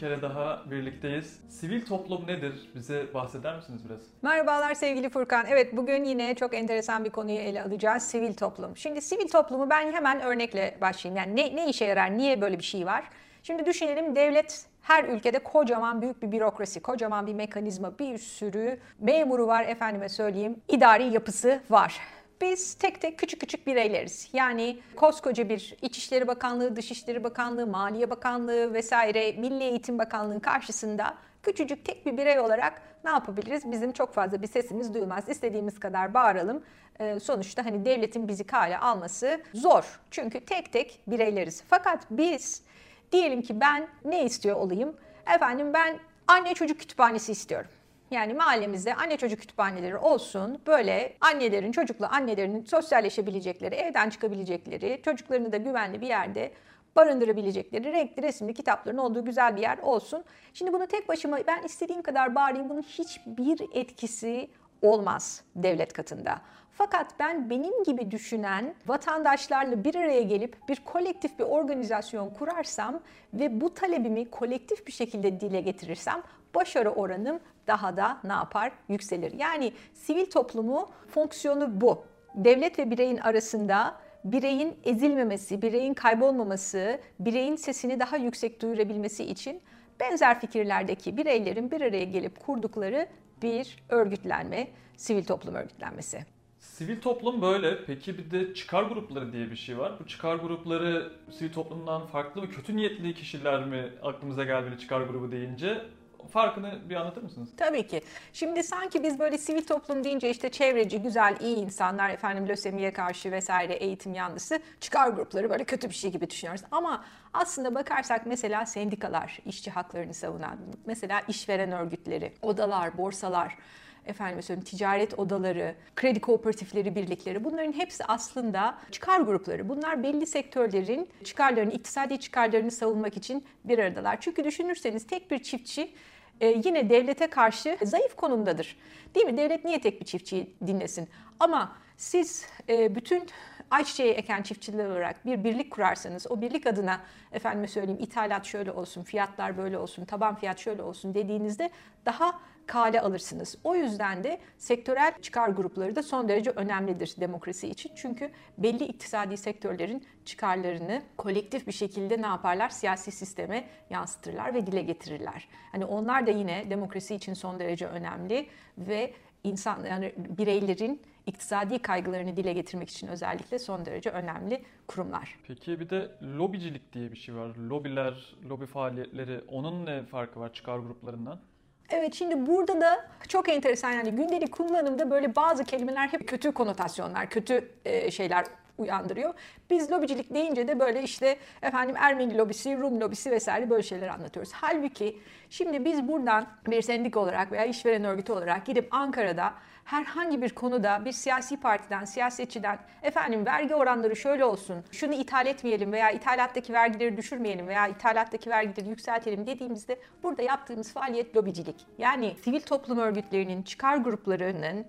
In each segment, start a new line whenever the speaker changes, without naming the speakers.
Kere daha birlikteyiz. Sivil toplum nedir? Bize bahseder misiniz biraz?
Merhabalar sevgili Furkan. Evet bugün yine çok enteresan bir konuyu ele alacağız. Sivil toplum. Şimdi sivil toplumu ben hemen örnekle başlayayım. Yani ne, ne işe yarar? Niye böyle bir şey var? Şimdi düşünelim devlet her ülkede kocaman büyük bir bürokrasi, kocaman bir mekanizma, bir sürü memuru var efendime söyleyeyim, idari yapısı var. Biz tek tek küçük küçük bireyleriz. Yani koskoca bir İçişleri Bakanlığı, Dışişleri Bakanlığı, Maliye Bakanlığı vesaire Milli Eğitim Bakanlığı karşısında küçücük tek bir birey olarak ne yapabiliriz? Bizim çok fazla bir sesimiz duyulmaz. İstediğimiz kadar bağıralım. Ee, sonuçta hani devletin bizi kale alması zor. Çünkü tek tek bireyleriz. Fakat biz diyelim ki ben ne istiyor olayım? Efendim ben anne çocuk kütüphanesi istiyorum. Yani mahallemizde anne çocuk kütüphaneleri olsun. Böyle annelerin, çocuklu annelerinin sosyalleşebilecekleri, evden çıkabilecekleri, çocuklarını da güvenli bir yerde barındırabilecekleri renkli resimli kitapların olduğu güzel bir yer olsun. Şimdi bunu tek başıma ben istediğim kadar bağırayım bunun hiçbir etkisi olmaz devlet katında. Fakat ben benim gibi düşünen vatandaşlarla bir araya gelip bir kolektif bir organizasyon kurarsam ve bu talebimi kolektif bir şekilde dile getirirsem başarı oranım daha da ne yapar? Yükselir. Yani sivil toplumu fonksiyonu bu. Devlet ve bireyin arasında bireyin ezilmemesi, bireyin kaybolmaması, bireyin sesini daha yüksek duyurabilmesi için benzer fikirlerdeki bireylerin bir araya gelip kurdukları bir örgütlenme, sivil toplum örgütlenmesi.
Sivil toplum böyle. Peki bir de çıkar grupları diye bir şey var. Bu çıkar grupları sivil toplumdan farklı mı? Kötü niyetli kişiler mi aklımıza geldiğinde çıkar grubu deyince? Farkını bir anlatır mısınız?
Tabii ki. Şimdi sanki biz böyle sivil toplum deyince işte çevreci, güzel, iyi insanlar, efendim lösemiye karşı vesaire eğitim yanlısı çıkar grupları böyle kötü bir şey gibi düşünüyoruz. Ama aslında bakarsak mesela sendikalar, işçi haklarını savunan, mesela işveren örgütleri, odalar, borsalar, efendim söyleyeyim ticaret odaları, kredi kooperatifleri, birlikleri bunların hepsi aslında çıkar grupları. Bunlar belli sektörlerin çıkarlarını, iktisadi çıkarlarını savunmak için bir aradalar. Çünkü düşünürseniz tek bir çiftçi e, yine devlete karşı zayıf konumdadır. Değil mi? Devlet niye tek bir çiftçiyi dinlesin? Ama siz e, bütün ayçiçeği eken çiftçiler olarak bir birlik kurarsanız o birlik adına efendime söyleyeyim ithalat şöyle olsun, fiyatlar böyle olsun, taban fiyat şöyle olsun dediğinizde daha kale alırsınız. O yüzden de sektörel çıkar grupları da son derece önemlidir demokrasi için. Çünkü belli iktisadi sektörlerin çıkarlarını kolektif bir şekilde ne yaparlar? Siyasi sisteme yansıtırlar ve dile getirirler. Hani onlar da yine demokrasi için son derece önemli ve insan yani bireylerin iktisadi kaygılarını dile getirmek için özellikle son derece önemli kurumlar.
Peki bir de lobicilik diye bir şey var. Lobiler, lobi faaliyetleri onun ne farkı var çıkar gruplarından?
Evet şimdi burada da çok enteresan yani gündelik kullanımda böyle bazı kelimeler hep kötü konotasyonlar, kötü e, şeyler uyandırıyor. Biz lobicilik deyince de böyle işte efendim Ermeni lobisi, Rum lobisi vesaire böyle şeyler anlatıyoruz. Halbuki şimdi biz buradan bir sendik olarak veya işveren örgütü olarak gidip Ankara'da herhangi bir konuda bir siyasi partiden, siyasetçiden efendim vergi oranları şöyle olsun, şunu ithal etmeyelim veya ithalattaki vergileri düşürmeyelim veya ithalattaki vergileri yükseltelim dediğimizde burada yaptığımız faaliyet lobicilik. Yani sivil toplum örgütlerinin, çıkar gruplarının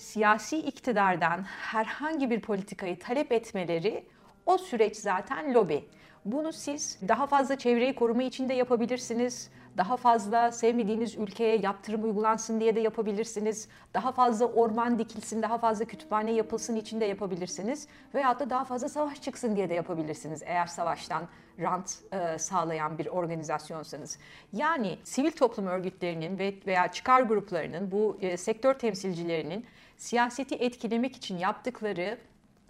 siyasi iktidardan herhangi bir politikayı talep etmeleri o süreç zaten lobi. Bunu siz daha fazla çevreyi koruma için de yapabilirsiniz. Daha fazla sevmediğiniz ülkeye yaptırım uygulansın diye de yapabilirsiniz. Daha fazla orman dikilsin, daha fazla kütüphane yapılsın için de yapabilirsiniz. Veyahut da daha fazla savaş çıksın diye de yapabilirsiniz eğer savaştan rant e, sağlayan bir organizasyonsanız. Yani sivil toplum örgütlerinin ve veya çıkar gruplarının bu e, sektör temsilcilerinin siyaseti etkilemek için yaptıkları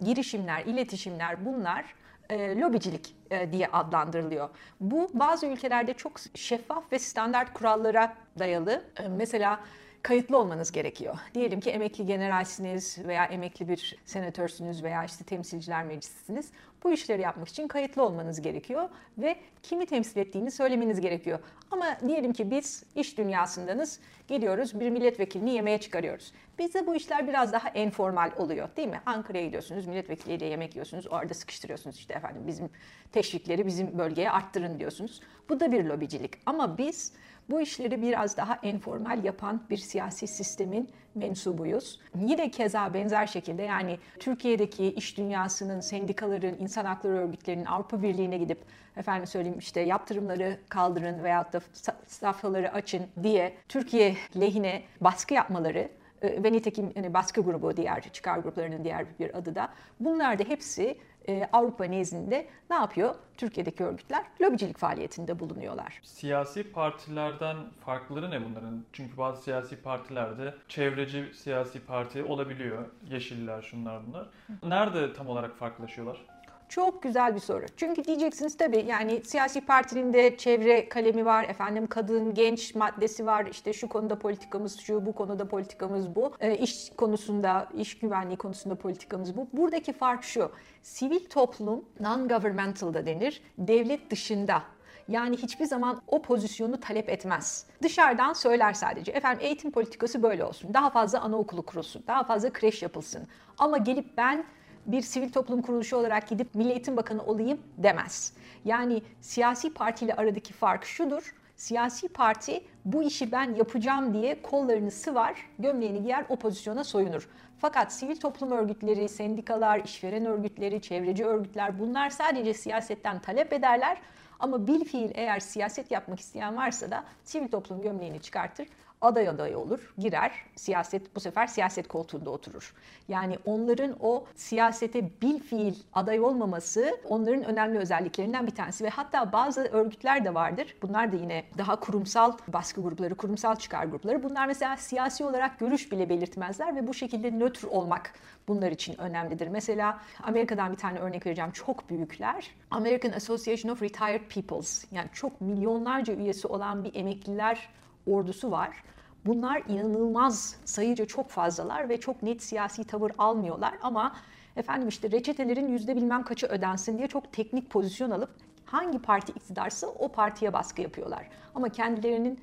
girişimler, iletişimler bunlar e, lobicilik e, diye adlandırılıyor. Bu bazı ülkelerde çok şeffaf ve standart kurallara dayalı. E, mesela kayıtlı olmanız gerekiyor. Diyelim ki emekli generalsiniz veya emekli bir senatörsünüz veya işte temsilciler meclisisiniz. Bu işleri yapmak için kayıtlı olmanız gerekiyor ve kimi temsil ettiğini söylemeniz gerekiyor. Ama diyelim ki biz iş dünyasındanız, gidiyoruz bir milletvekilini yemeğe çıkarıyoruz. Bizde bu işler biraz daha informal oluyor değil mi? Ankara'ya gidiyorsunuz, milletvekiliyle yemek yiyorsunuz, orada sıkıştırıyorsunuz işte efendim bizim teşvikleri bizim bölgeye arttırın diyorsunuz. Bu da bir lobicilik. Ama biz bu işleri biraz daha informal yapan bir siyasi sistemin mensubuyuz. Yine keza benzer şekilde yani Türkiye'deki iş dünyasının, sendikaların, insan hakları örgütlerinin Avrupa Birliği'ne gidip efendim söyleyeyim işte yaptırımları kaldırın veyahut da safhaları açın diye Türkiye lehine baskı yapmaları e, ve nitekim hani baskı grubu diğer çıkar gruplarının diğer bir adı da bunlar da hepsi e, Avrupa nezdinde ne yapıyor? Türkiye'deki örgütler lobicilik faaliyetinde bulunuyorlar.
Siyasi partilerden farkları ne bunların? Çünkü bazı siyasi partilerde çevreci siyasi parti olabiliyor. Yeşiller, şunlar bunlar. Nerede tam olarak farklılaşıyorlar?
Çok güzel bir soru. Çünkü diyeceksiniz tabii yani siyasi partinin de çevre kalemi var, efendim kadın, genç maddesi var. İşte şu konuda politikamız şu, bu konuda politikamız bu. E, iş konusunda, iş güvenliği konusunda politikamız bu. Buradaki fark şu. Sivil toplum non-governmental da denir. Devlet dışında yani hiçbir zaman o pozisyonu talep etmez. Dışarıdan söyler sadece. Efendim eğitim politikası böyle olsun. Daha fazla anaokulu kurulsun. Daha fazla kreş yapılsın. Ama gelip ben bir sivil toplum kuruluşu olarak gidip Milli Eğitim Bakanı olayım demez. Yani siyasi partiyle aradaki fark şudur. Siyasi parti bu işi ben yapacağım diye kollarını sıvar, gömleğini giyer, o pozisyona soyunur. Fakat sivil toplum örgütleri, sendikalar, işveren örgütleri, çevreci örgütler bunlar sadece siyasetten talep ederler. Ama bil fiil eğer siyaset yapmak isteyen varsa da sivil toplum gömleğini çıkartır, aday adayı olur, girer, siyaset bu sefer siyaset koltuğunda oturur. Yani onların o siyasete bil fiil aday olmaması onların önemli özelliklerinden bir tanesi ve hatta bazı örgütler de vardır. Bunlar da yine daha kurumsal baskı grupları, kurumsal çıkar grupları. Bunlar mesela siyasi olarak görüş bile belirtmezler ve bu şekilde nötr olmak bunlar için önemlidir. Mesela Amerika'dan bir tane örnek vereceğim. Çok büyükler. American Association of Retired Peoples yani çok milyonlarca üyesi olan bir emekliler ordusu var. Bunlar inanılmaz sayıca çok fazlalar ve çok net siyasi tavır almıyorlar ama efendim işte reçetelerin yüzde bilmem kaçı ödensin diye çok teknik pozisyon alıp hangi parti iktidarsa o partiye baskı yapıyorlar. Ama kendilerinin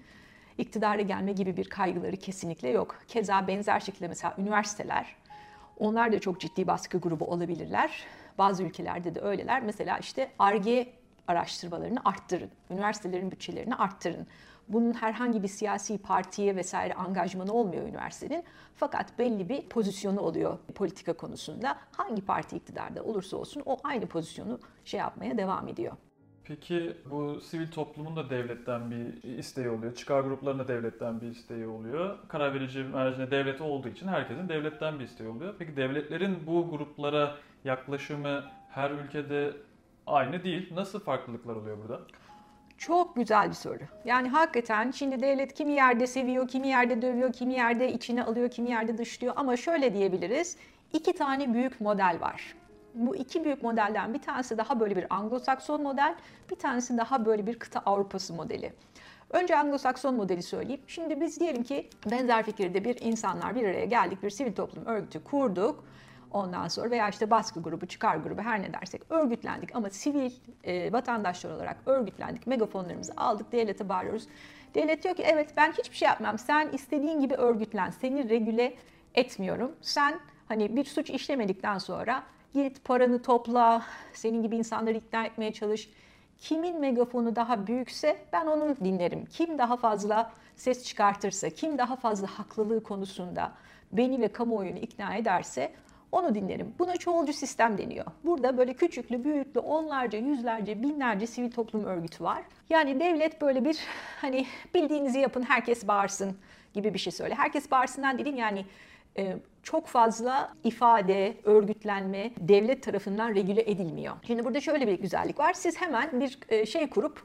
iktidara gelme gibi bir kaygıları kesinlikle yok. Keza benzer şekilde mesela üniversiteler, onlar da çok ciddi baskı grubu olabilirler. Bazı ülkelerde de öyleler. Mesela işte ARGE araştırmalarını arttırın. Üniversitelerin bütçelerini arttırın. Bunun herhangi bir siyasi partiye vesaire angajmanı olmuyor üniversitenin. Fakat belli bir pozisyonu oluyor politika konusunda. Hangi parti iktidarda olursa olsun o aynı pozisyonu şey yapmaya devam ediyor.
Peki bu sivil toplumun da devletten bir isteği oluyor. Çıkar gruplarının da devletten bir isteği oluyor. Karar verici mercine devleti olduğu için herkesin devletten bir isteği oluyor. Peki devletlerin bu gruplara yaklaşımı her ülkede aynı değil. Nasıl farklılıklar oluyor burada?
Çok güzel bir soru. Yani hakikaten şimdi devlet kimi yerde seviyor, kimi yerde dövüyor, kimi yerde içine alıyor, kimi yerde dışlıyor. Ama şöyle diyebiliriz. iki tane büyük model var. Bu iki büyük modelden bir tanesi daha böyle bir Anglo-Sakson model, bir tanesi daha böyle bir kıta Avrupası modeli. Önce Anglo-Sakson modeli söyleyeyim. Şimdi biz diyelim ki benzer fikirde bir insanlar bir araya geldik, bir sivil toplum örgütü kurduk Ondan sonra veya işte baskı grubu, çıkar grubu her ne dersek örgütlendik ama sivil e, vatandaşlar olarak örgütlendik. Megafonlarımızı aldık, devlete bağırıyoruz. Devlet diyor ki evet ben hiçbir şey yapmam. Sen istediğin gibi örgütlen. Seni regüle etmiyorum. Sen hani bir suç işlemedikten sonra git paranı topla, senin gibi insanları ikna etmeye çalış. Kimin megafonu daha büyükse ben onu dinlerim. Kim daha fazla ses çıkartırsa, kim daha fazla haklılığı konusunda beni ve kamuoyunu ikna ederse onu dinlerim. Buna çoğulcu sistem deniyor. Burada böyle küçüklü, büyüklü, onlarca, yüzlerce, binlerce sivil toplum örgütü var. Yani devlet böyle bir hani bildiğinizi yapın, herkes bağırsın gibi bir şey söyle. Herkes bağırsından dedim yani e, çok fazla ifade, örgütlenme devlet tarafından regüle edilmiyor. Şimdi burada şöyle bir güzellik var. Siz hemen bir e, şey kurup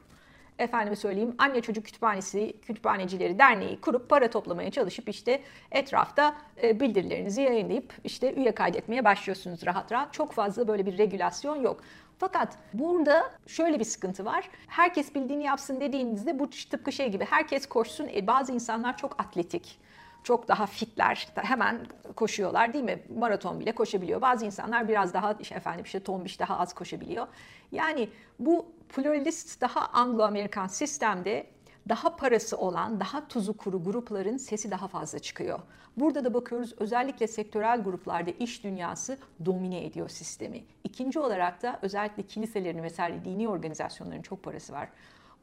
efendime söyleyeyim anne çocuk kütüphanesi, kütüphanecileri derneği kurup para toplamaya çalışıp işte etrafta e, bildirilerinizi yayınlayıp işte üye kaydetmeye başlıyorsunuz rahat rahat. Çok fazla böyle bir regülasyon yok. Fakat burada şöyle bir sıkıntı var. Herkes bildiğini yapsın dediğinizde bu tıpkı şey gibi herkes koşsun. E, bazı insanlar çok atletik çok daha fitler hemen koşuyorlar değil mi? Maraton bile koşabiliyor. Bazı insanlar biraz daha işte efendim işte tombiş daha az koşabiliyor. Yani bu pluralist daha Anglo-Amerikan sistemde daha parası olan, daha tuzu kuru grupların sesi daha fazla çıkıyor. Burada da bakıyoruz özellikle sektörel gruplarda iş dünyası domine ediyor sistemi. İkinci olarak da özellikle kiliselerin vesaire dini organizasyonların çok parası var.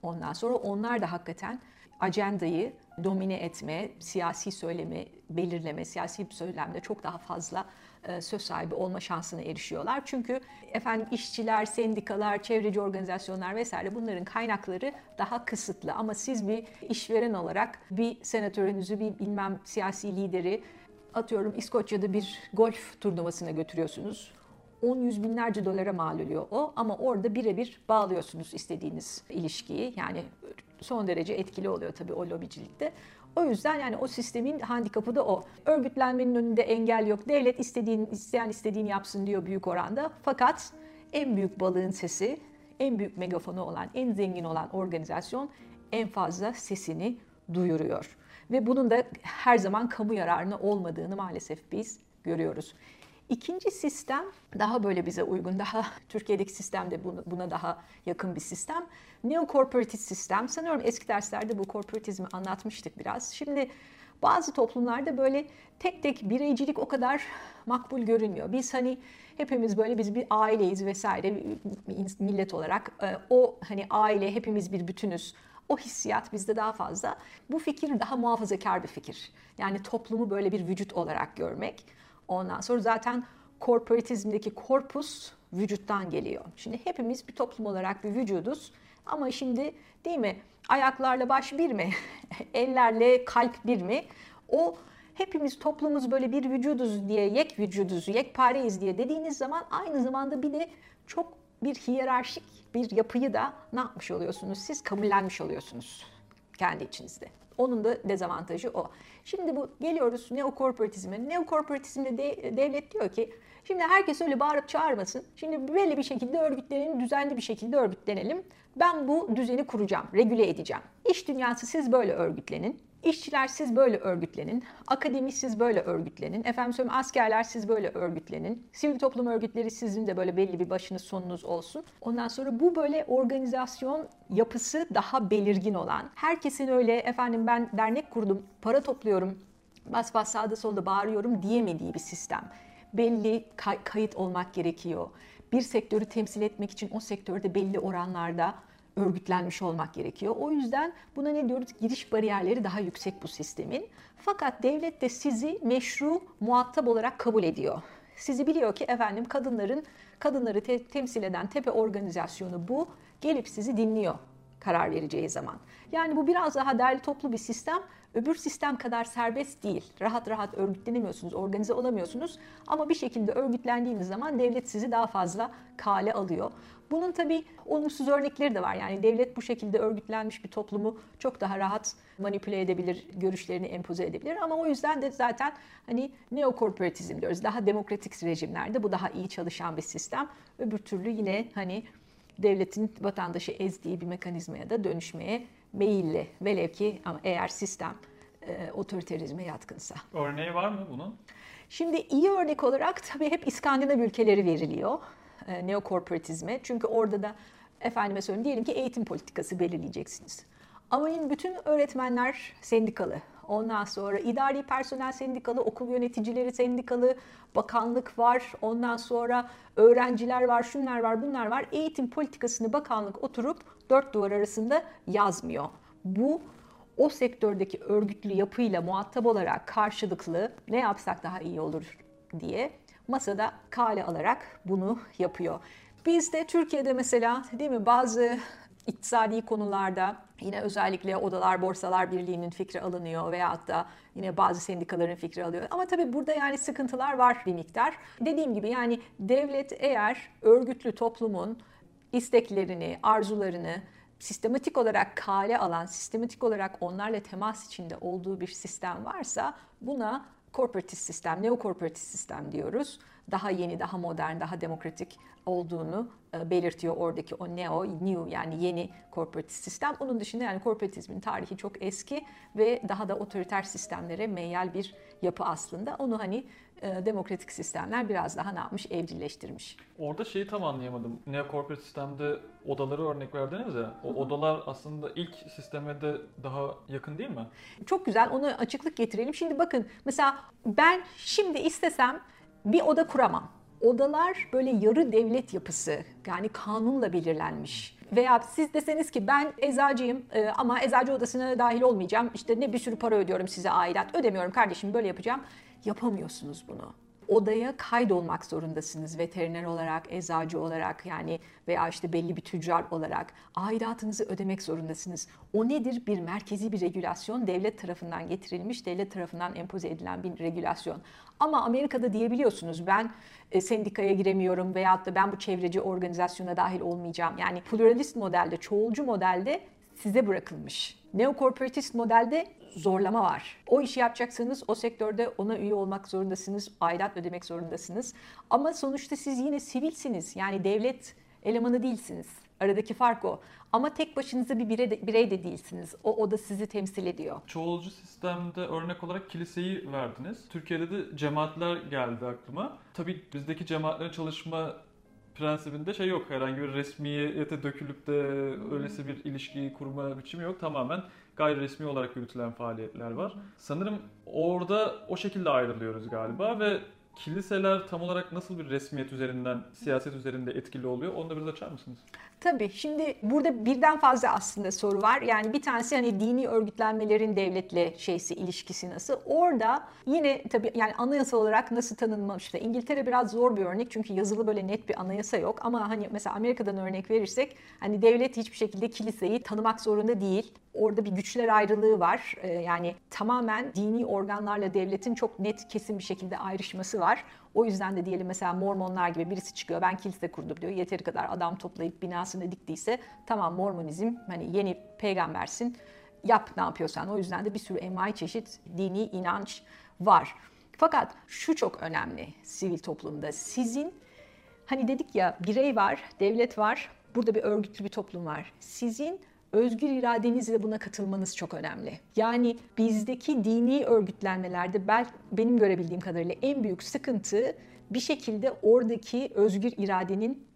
Ondan sonra onlar da hakikaten ajandayı domine etme, siyasi söylemi belirleme, siyasi bir söylemde çok daha fazla e, söz sahibi olma şansına erişiyorlar. Çünkü efendim işçiler, sendikalar, çevreci organizasyonlar vesaire bunların kaynakları daha kısıtlı. Ama siz bir işveren olarak bir senatörünüzü, bir bilmem siyasi lideri atıyorum İskoçya'da bir golf turnuvasına götürüyorsunuz. 10 yüz binlerce dolara mal oluyor o ama orada birebir bağlıyorsunuz istediğiniz ilişkiyi. Yani son derece etkili oluyor tabii o lobicilikte. O yüzden yani o sistemin handikapı da o. Örgütlenmenin önünde engel yok. Devlet istediğin, isteyen istediğini yapsın diyor büyük oranda. Fakat en büyük balığın sesi, en büyük megafonu olan, en zengin olan organizasyon en fazla sesini duyuruyor. Ve bunun da her zaman kamu yararına olmadığını maalesef biz görüyoruz. İkinci sistem daha böyle bize uygun, daha Türkiye'deki sistem de buna daha yakın bir sistem. Neo-corporatist sistem. Sanıyorum eski derslerde bu korporatizmi anlatmıştık biraz. Şimdi bazı toplumlarda böyle tek tek bireycilik o kadar makbul görünmüyor. Biz hani hepimiz böyle biz bir aileyiz vesaire millet olarak e, o hani aile hepimiz bir bütünüz. O hissiyat bizde daha fazla. Bu fikir daha muhafazakar bir fikir. Yani toplumu böyle bir vücut olarak görmek. Ondan sonra zaten korporatizmdeki korpus vücuttan geliyor. Şimdi hepimiz bir toplum olarak bir vücuduz. Ama şimdi değil mi ayaklarla baş bir mi? Ellerle kalp bir mi? O hepimiz toplumumuz böyle bir vücuduz diye, yek vücuduz, yekpareyiz diye dediğiniz zaman aynı zamanda bir de çok bir hiyerarşik bir yapıyı da ne yapmış oluyorsunuz? Siz kabullenmiş oluyorsunuz kendi içinizde. Onun da dezavantajı o. Şimdi bu geliyoruz neokorporatizme. Neokorporatizmde de, devlet diyor ki şimdi herkes öyle bağırıp çağırmasın. Şimdi belli bir şekilde örgütlenelim, düzenli bir şekilde örgütlenelim. Ben bu düzeni kuracağım, regüle edeceğim. İş dünyası siz böyle örgütlenin. İşçiler siz böyle örgütlenin, akademi siz böyle örgütlenin, efendim söyleyeyim askerler siz böyle örgütlenin, sivil toplum örgütleri sizin de böyle belli bir başınız sonunuz olsun. Ondan sonra bu böyle organizasyon yapısı daha belirgin olan, herkesin öyle efendim ben dernek kurdum, para topluyorum, bas bas sağda solda bağırıyorum diyemediği bir sistem. Belli kay- kayıt olmak gerekiyor. Bir sektörü temsil etmek için o sektörde belli oranlarda örgütlenmiş olmak gerekiyor. O yüzden buna ne diyoruz? Giriş bariyerleri daha yüksek bu sistemin. Fakat devlet de sizi meşru muhatap olarak kabul ediyor. Sizi biliyor ki efendim kadınların kadınları te- temsil eden tepe organizasyonu bu. Gelip sizi dinliyor karar vereceği zaman. Yani bu biraz daha derli toplu bir sistem. Öbür sistem kadar serbest değil. Rahat rahat örgütlenemiyorsunuz, organize olamıyorsunuz. Ama bir şekilde örgütlendiğiniz zaman devlet sizi daha fazla kale alıyor. Bunun tabii olumsuz örnekleri de var. Yani devlet bu şekilde örgütlenmiş bir toplumu çok daha rahat manipüle edebilir, görüşlerini empoze edebilir. Ama o yüzden de zaten hani neokorporatizm diyoruz. Daha demokratik rejimlerde bu daha iyi çalışan bir sistem. Öbür türlü yine hani devletin vatandaşı ezdiği bir mekanizmaya da dönüşmeye meyilli. Velev ki ama eğer sistem e, otoriterizme yatkınsa.
Örneği var mı bunun?
Şimdi iyi örnek olarak tabii hep İskandinav ülkeleri veriliyor e, neokorporatizme. Çünkü orada da efendime söyleyeyim diyelim ki eğitim politikası belirleyeceksiniz. Ama bütün öğretmenler sendikalı. Ondan sonra idari personel sendikalı, okul yöneticileri sendikalı, bakanlık var. Ondan sonra öğrenciler var, şunlar var, bunlar var. Eğitim politikasını bakanlık oturup dört duvar arasında yazmıyor. Bu o sektördeki örgütlü yapıyla muhatap olarak karşılıklı ne yapsak daha iyi olur diye masada kale alarak bunu yapıyor. Biz de Türkiye'de mesela değil mi bazı iktisadi konularda yine özellikle Odalar Borsalar Birliği'nin fikri alınıyor veyahut da yine bazı sendikaların fikri alıyor. Ama tabii burada yani sıkıntılar var bir miktar. Dediğim gibi yani devlet eğer örgütlü toplumun isteklerini, arzularını sistematik olarak kale alan, sistematik olarak onlarla temas içinde olduğu bir sistem varsa buna korporatist sistem, neokorporatist sistem diyoruz. Daha yeni, daha modern, daha demokratik olduğunu e, belirtiyor oradaki o neo, new yani yeni korporatist sistem. Onun dışında yani korporatizmin tarihi çok eski ve daha da otoriter sistemlere meyyal bir yapı aslında. Onu hani demokratik sistemler biraz daha ne yapmış? Evcilleştirmiş.
Orada şeyi tam anlayamadım. Neokorporat sistemde odaları örnek verdiniz ya. O odalar aslında ilk sisteme de daha yakın değil mi?
Çok güzel. Onu açıklık getirelim. Şimdi bakın mesela ben şimdi istesem bir oda kuramam. Odalar böyle yarı devlet yapısı yani kanunla belirlenmiş. Veya siz deseniz ki ben eczacıyım e, ama eczacı odasına dahil olmayacağım. İşte ne bir sürü para ödüyorum size aidat. Ödemiyorum kardeşim böyle yapacağım. Yapamıyorsunuz bunu odaya kaydolmak zorundasınız veteriner olarak, eczacı olarak yani veya işte belli bir tüccar olarak aidatınızı ödemek zorundasınız. O nedir? Bir merkezi bir regülasyon, devlet tarafından getirilmiş, devlet tarafından empoze edilen bir regülasyon. Ama Amerika'da diyebiliyorsunuz ben e, sendikaya giremiyorum veyahut da ben bu çevreci organizasyona dahil olmayacağım. Yani pluralist modelde, çoğulcu modelde size bırakılmış. Neokorporatist modelde zorlama var. O işi yapacaksanız o sektörde ona üye olmak zorundasınız, aidat ödemek zorundasınız. Ama sonuçta siz yine sivilsiniz. Yani devlet elemanı değilsiniz. Aradaki fark o. Ama tek başınıza bir birey de, birey de değilsiniz. O, o da sizi temsil ediyor.
Çoğulcu sistemde örnek olarak kiliseyi verdiniz. Türkiye'de de cemaatler geldi aklıma. Tabii bizdeki cemaatlerin çalışma prensibinde şey yok. Herhangi bir resmiyete dökülüp de öylesi bir ilişki kurma biçimi yok. Tamamen gayri resmi olarak yürütülen faaliyetler var. Sanırım orada o şekilde ayrılıyoruz galiba ve kiliseler tam olarak nasıl bir resmiyet üzerinden, siyaset üzerinde etkili oluyor? Onu da biraz açar mısınız?
Tabii. Şimdi burada birden fazla aslında soru var. Yani bir tanesi hani dini örgütlenmelerin devletle şeysi ilişkisi nasıl? Orada yine tabii yani anayasa olarak nasıl tanınmış? İngiltere biraz zor bir örnek çünkü yazılı böyle net bir anayasa yok. Ama hani mesela Amerika'dan örnek verirsek hani devlet hiçbir şekilde kiliseyi tanımak zorunda değil. Orada bir güçler ayrılığı var. Ee, yani tamamen dini organlarla devletin çok net kesin bir şekilde ayrışması var. O yüzden de diyelim mesela Mormonlar gibi birisi çıkıyor ben kilise kurdum diyor. Yeteri kadar adam toplayıp binasını diktiyse tamam Mormonizm hani yeni peygambersin yap ne yapıyorsan. O yüzden de bir sürü envai çeşit dini inanç var. Fakat şu çok önemli sivil toplumda. Sizin hani dedik ya birey var, devlet var, burada bir örgütlü bir toplum var. Sizin özgür iradenizle buna katılmanız çok önemli. Yani bizdeki dini örgütlenmelerde ben, benim görebildiğim kadarıyla en büyük sıkıntı bir şekilde oradaki özgür iradenin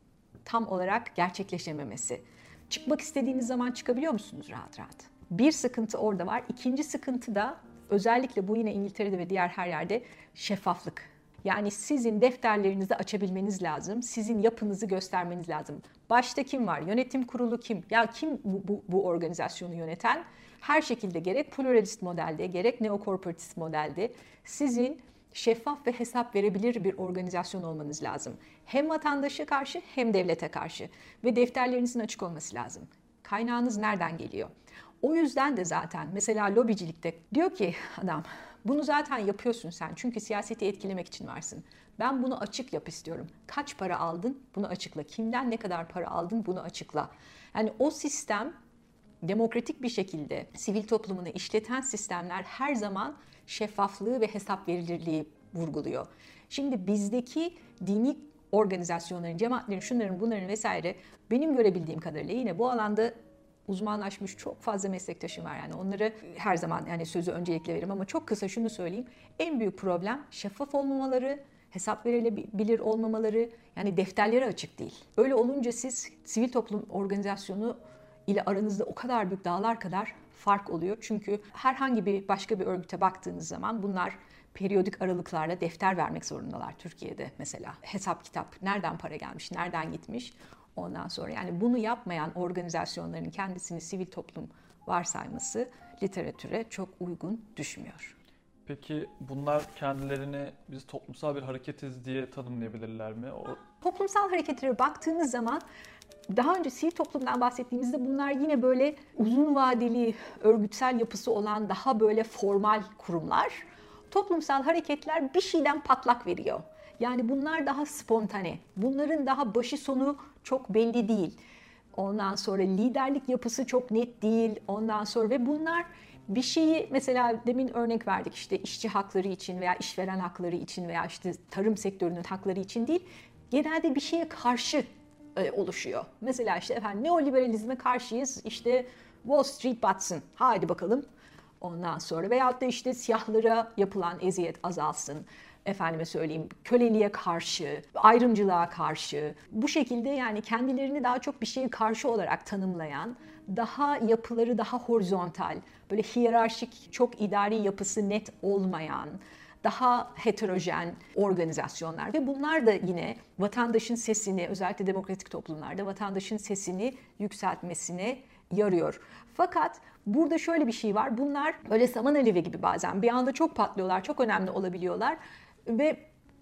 tam olarak gerçekleşememesi. Çıkmak istediğiniz zaman çıkabiliyor musunuz rahat rahat? Bir sıkıntı orada var. İkinci sıkıntı da özellikle bu yine İngiltere'de ve diğer her yerde şeffaflık. Yani sizin defterlerinizi açabilmeniz lazım. Sizin yapınızı göstermeniz lazım. Başta kim var? Yönetim kurulu kim? Ya kim bu, bu, bu organizasyonu yöneten? Her şekilde gerek pluralist modelde gerek neokorporatist modelde sizin şeffaf ve hesap verebilir bir organizasyon olmanız lazım. Hem vatandaşa karşı hem devlete karşı ve defterlerinizin açık olması lazım. Kaynağınız nereden geliyor? O yüzden de zaten mesela lobicilikte diyor ki adam bunu zaten yapıyorsun sen çünkü siyaseti etkilemek için varsın. Ben bunu açık yap istiyorum. Kaç para aldın? Bunu açıkla. Kimden ne kadar para aldın? Bunu açıkla. Yani o sistem demokratik bir şekilde sivil toplumunu işleten sistemler her zaman şeffaflığı ve hesap verilirliği vurguluyor. Şimdi bizdeki dini organizasyonların, cemaatlerin, şunların, bunların vesaire benim görebildiğim kadarıyla yine bu alanda uzmanlaşmış çok fazla meslektaşım var yani onları her zaman yani sözü öncelikle veririm ama çok kısa şunu söyleyeyim. En büyük problem şeffaf olmamaları, hesap verilebilir olmamaları yani defterleri açık değil. Öyle olunca siz sivil toplum organizasyonu ile aranızda o kadar büyük dağlar kadar fark oluyor. Çünkü herhangi bir başka bir örgüte baktığınız zaman bunlar periyodik aralıklarla defter vermek zorundalar Türkiye'de mesela. Hesap kitap, nereden para gelmiş, nereden gitmiş. Ondan sonra yani bunu yapmayan organizasyonların kendisini sivil toplum varsayması literatüre çok uygun düşmüyor.
Peki bunlar kendilerini biz toplumsal bir hareketiz diye tanımlayabilirler mi? O...
Toplumsal hareketlere baktığımız zaman daha önce sivil toplumdan bahsettiğimizde bunlar yine böyle uzun vadeli örgütsel yapısı olan daha böyle formal kurumlar. Toplumsal hareketler bir şeyden patlak veriyor. Yani bunlar daha spontane. Bunların daha başı sonu çok belli değil. Ondan sonra liderlik yapısı çok net değil. Ondan sonra ve bunlar bir şeyi mesela demin örnek verdik işte işçi hakları için veya işveren hakları için veya işte tarım sektörünün hakları için değil. Genelde bir şeye karşı e, oluşuyor. Mesela işte efendim neoliberalizme karşıyız. İşte Wall Street batsın. Haydi bakalım. Ondan sonra veyahut da işte siyahlara yapılan eziyet azalsın efendime söyleyeyim köleliğe karşı, ayrımcılığa karşı bu şekilde yani kendilerini daha çok bir şeye karşı olarak tanımlayan, daha yapıları daha horizontal, böyle hiyerarşik, çok idari yapısı net olmayan, daha heterojen organizasyonlar ve bunlar da yine vatandaşın sesini özellikle demokratik toplumlarda vatandaşın sesini yükseltmesine yarıyor. Fakat burada şöyle bir şey var. Bunlar böyle saman alevi gibi bazen bir anda çok patlıyorlar, çok önemli olabiliyorlar ve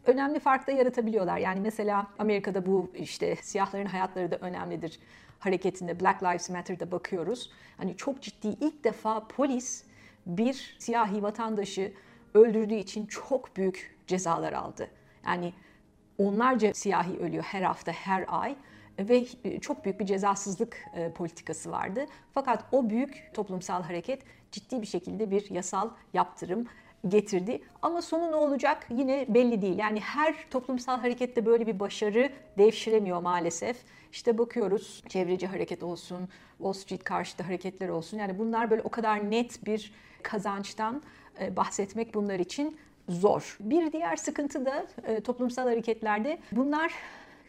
önemli fark da yaratabiliyorlar. Yani mesela Amerika'da bu işte siyahların hayatları da önemlidir hareketinde Black Lives Matter'da bakıyoruz. Hani çok ciddi ilk defa polis bir siyahi vatandaşı öldürdüğü için çok büyük cezalar aldı. Yani onlarca siyahi ölüyor her hafta, her ay ve çok büyük bir cezasızlık e, politikası vardı. Fakat o büyük toplumsal hareket ciddi bir şekilde bir yasal yaptırım getirdi. Ama sonu ne olacak yine belli değil. Yani her toplumsal harekette böyle bir başarı devşiremiyor maalesef. İşte bakıyoruz çevreci hareket olsun, Wall Street karşıtı hareketler olsun. Yani bunlar böyle o kadar net bir kazançtan e, bahsetmek bunlar için zor. Bir diğer sıkıntı da e, toplumsal hareketlerde bunlar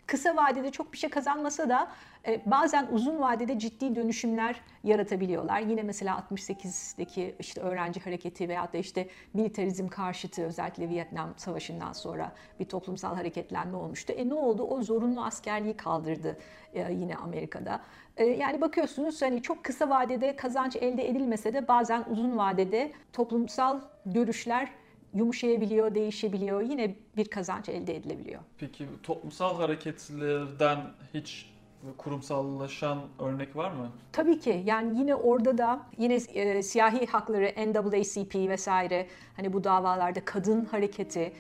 kısa vadede çok bir şey kazanmasa da e, bazen uzun vadede ciddi dönüşümler yaratabiliyorlar. Yine mesela 68'deki işte öğrenci hareketi veya da işte militarizm karşıtı özellikle Vietnam Savaşı'ndan sonra bir toplumsal hareketlenme olmuştu. E ne oldu? O zorunlu askerliği kaldırdı e, yine Amerika'da. E, yani bakıyorsunuz hani çok kısa vadede kazanç elde edilmese de bazen uzun vadede toplumsal görüşler yumuşayabiliyor, değişebiliyor. Yine bir kazanç elde edilebiliyor.
Peki toplumsal hareketlerden hiç kurumsallaşan örnek var mı?
Tabii ki. Yani yine orada da yine e, siyahi hakları, NAACP vesaire hani bu davalarda kadın hareketi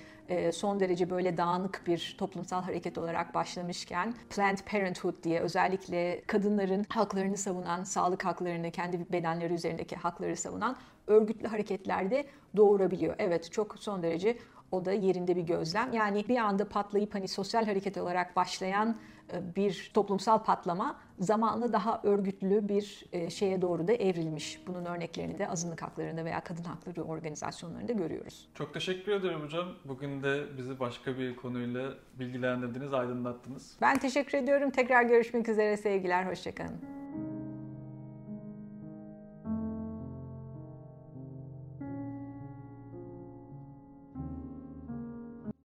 son derece böyle dağınık bir toplumsal hareket olarak başlamışken Planned Parenthood diye özellikle kadınların haklarını savunan, sağlık haklarını, kendi bedenleri üzerindeki hakları savunan örgütlü hareketlerde doğurabiliyor. Evet çok son derece o da yerinde bir gözlem. Yani bir anda patlayıp hani sosyal hareket olarak başlayan e, bir toplumsal patlama zamanla daha örgütlü bir e, şeye doğru da evrilmiş. Bunun örneklerini de azınlık haklarında veya kadın hakları organizasyonlarında görüyoruz.
Çok teşekkür ederim hocam. Bugün de bizi başka bir konuyla bilgilendirdiniz, aydınlattınız.
Ben teşekkür ediyorum. Tekrar görüşmek üzere sevgiler. Hoşçakalın.